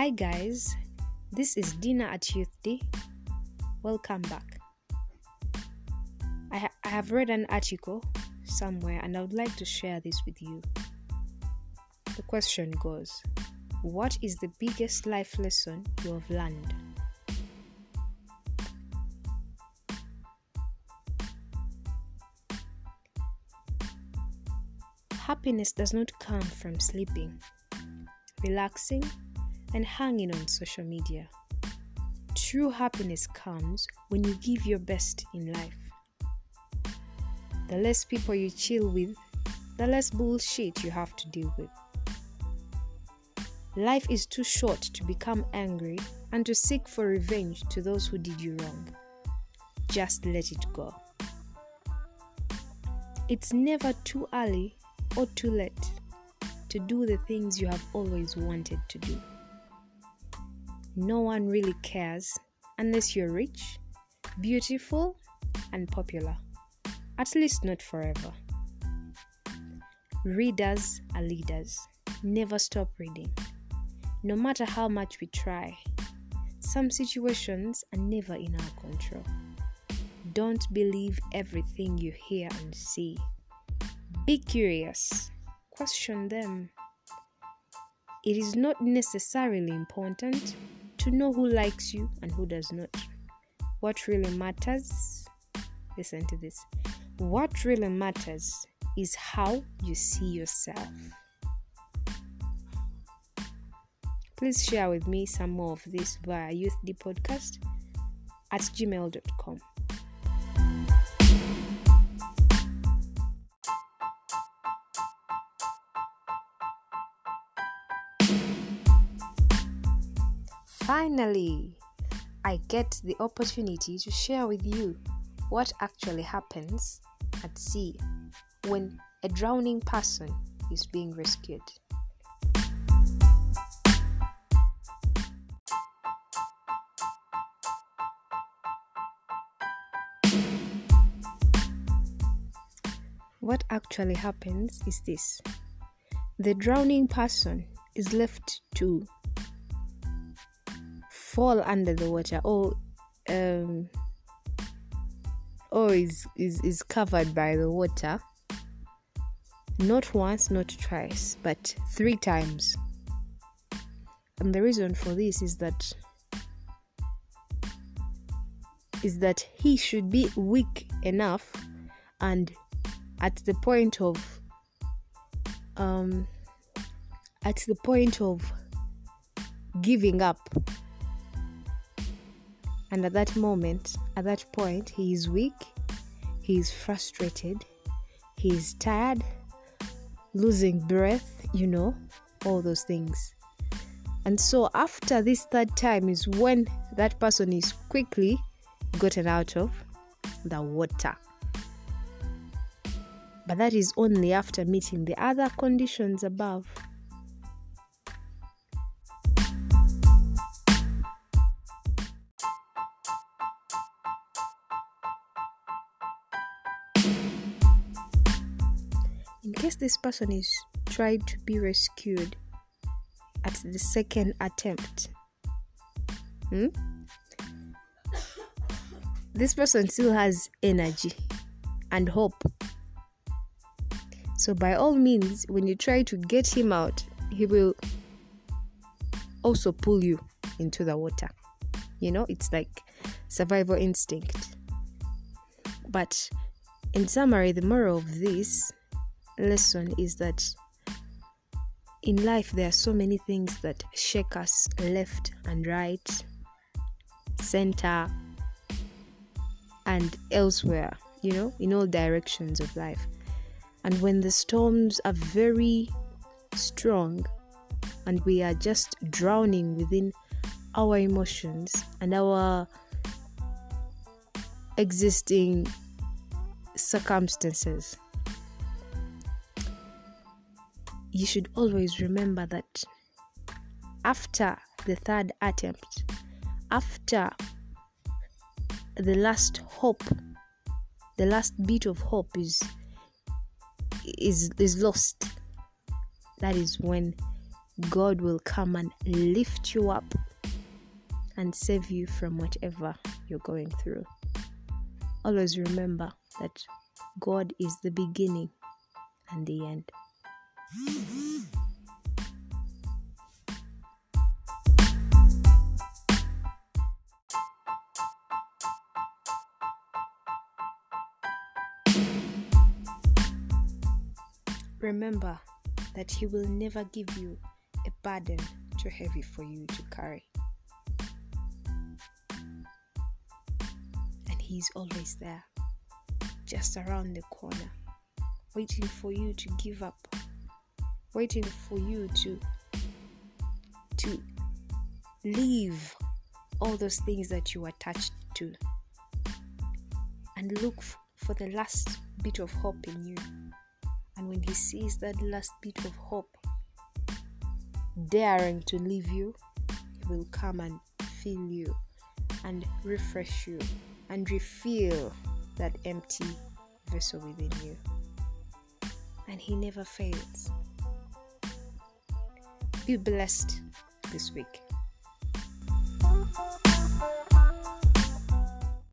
Hi, guys, this is Dinner at Youth Day. Welcome back. I, ha- I have read an article somewhere and I would like to share this with you. The question goes What is the biggest life lesson you have learned? Happiness does not come from sleeping, relaxing, and hanging on social media. True happiness comes when you give your best in life. The less people you chill with, the less bullshit you have to deal with. Life is too short to become angry and to seek for revenge to those who did you wrong. Just let it go. It's never too early or too late to do the things you have always wanted to do. No one really cares unless you're rich, beautiful, and popular. At least not forever. Readers are leaders. Never stop reading. No matter how much we try, some situations are never in our control. Don't believe everything you hear and see. Be curious, question them. It is not necessarily important to know who likes you and who does not. What really matters, listen to this. What really matters is how you see yourself. Please share with me some more of this via Youth D Podcast at gmail.com. Finally, I get the opportunity to share with you what actually happens at sea when a drowning person is being rescued. What actually happens is this the drowning person is left to fall under the water or um, or is, is is covered by the water not once not twice but three times. And the reason for this is that is that he should be weak enough and at the point of um at the point of giving up and at that moment, at that point, he is weak, he is frustrated, he is tired, losing breath, you know, all those things. And so, after this third time, is when that person is quickly gotten out of the water. But that is only after meeting the other conditions above. Case this person is tried to be rescued at the second attempt. Hmm? this person still has energy and hope. So by all means when you try to get him out he will also pull you into the water. You know it's like survival instinct. But in summary the moral of this lesson is that in life there are so many things that shake us left and right, center, and elsewhere, you know, in all directions of life. And when the storms are very strong and we are just drowning within our emotions and our existing circumstances you should always remember that after the third attempt, after the last hope, the last bit of hope is is is lost. That is when God will come and lift you up and save you from whatever you're going through. Always remember that God is the beginning and the end. Remember that He will never give you a burden too heavy for you to carry. And He's always there, just around the corner, waiting for you to give up, waiting for you to to leave all those things that you attached to and look for the last bit of hope in you and when he sees that last bit of hope daring to leave you, he will come and fill you and refresh you and refill that empty vessel within you. And he never fails feel blessed this week.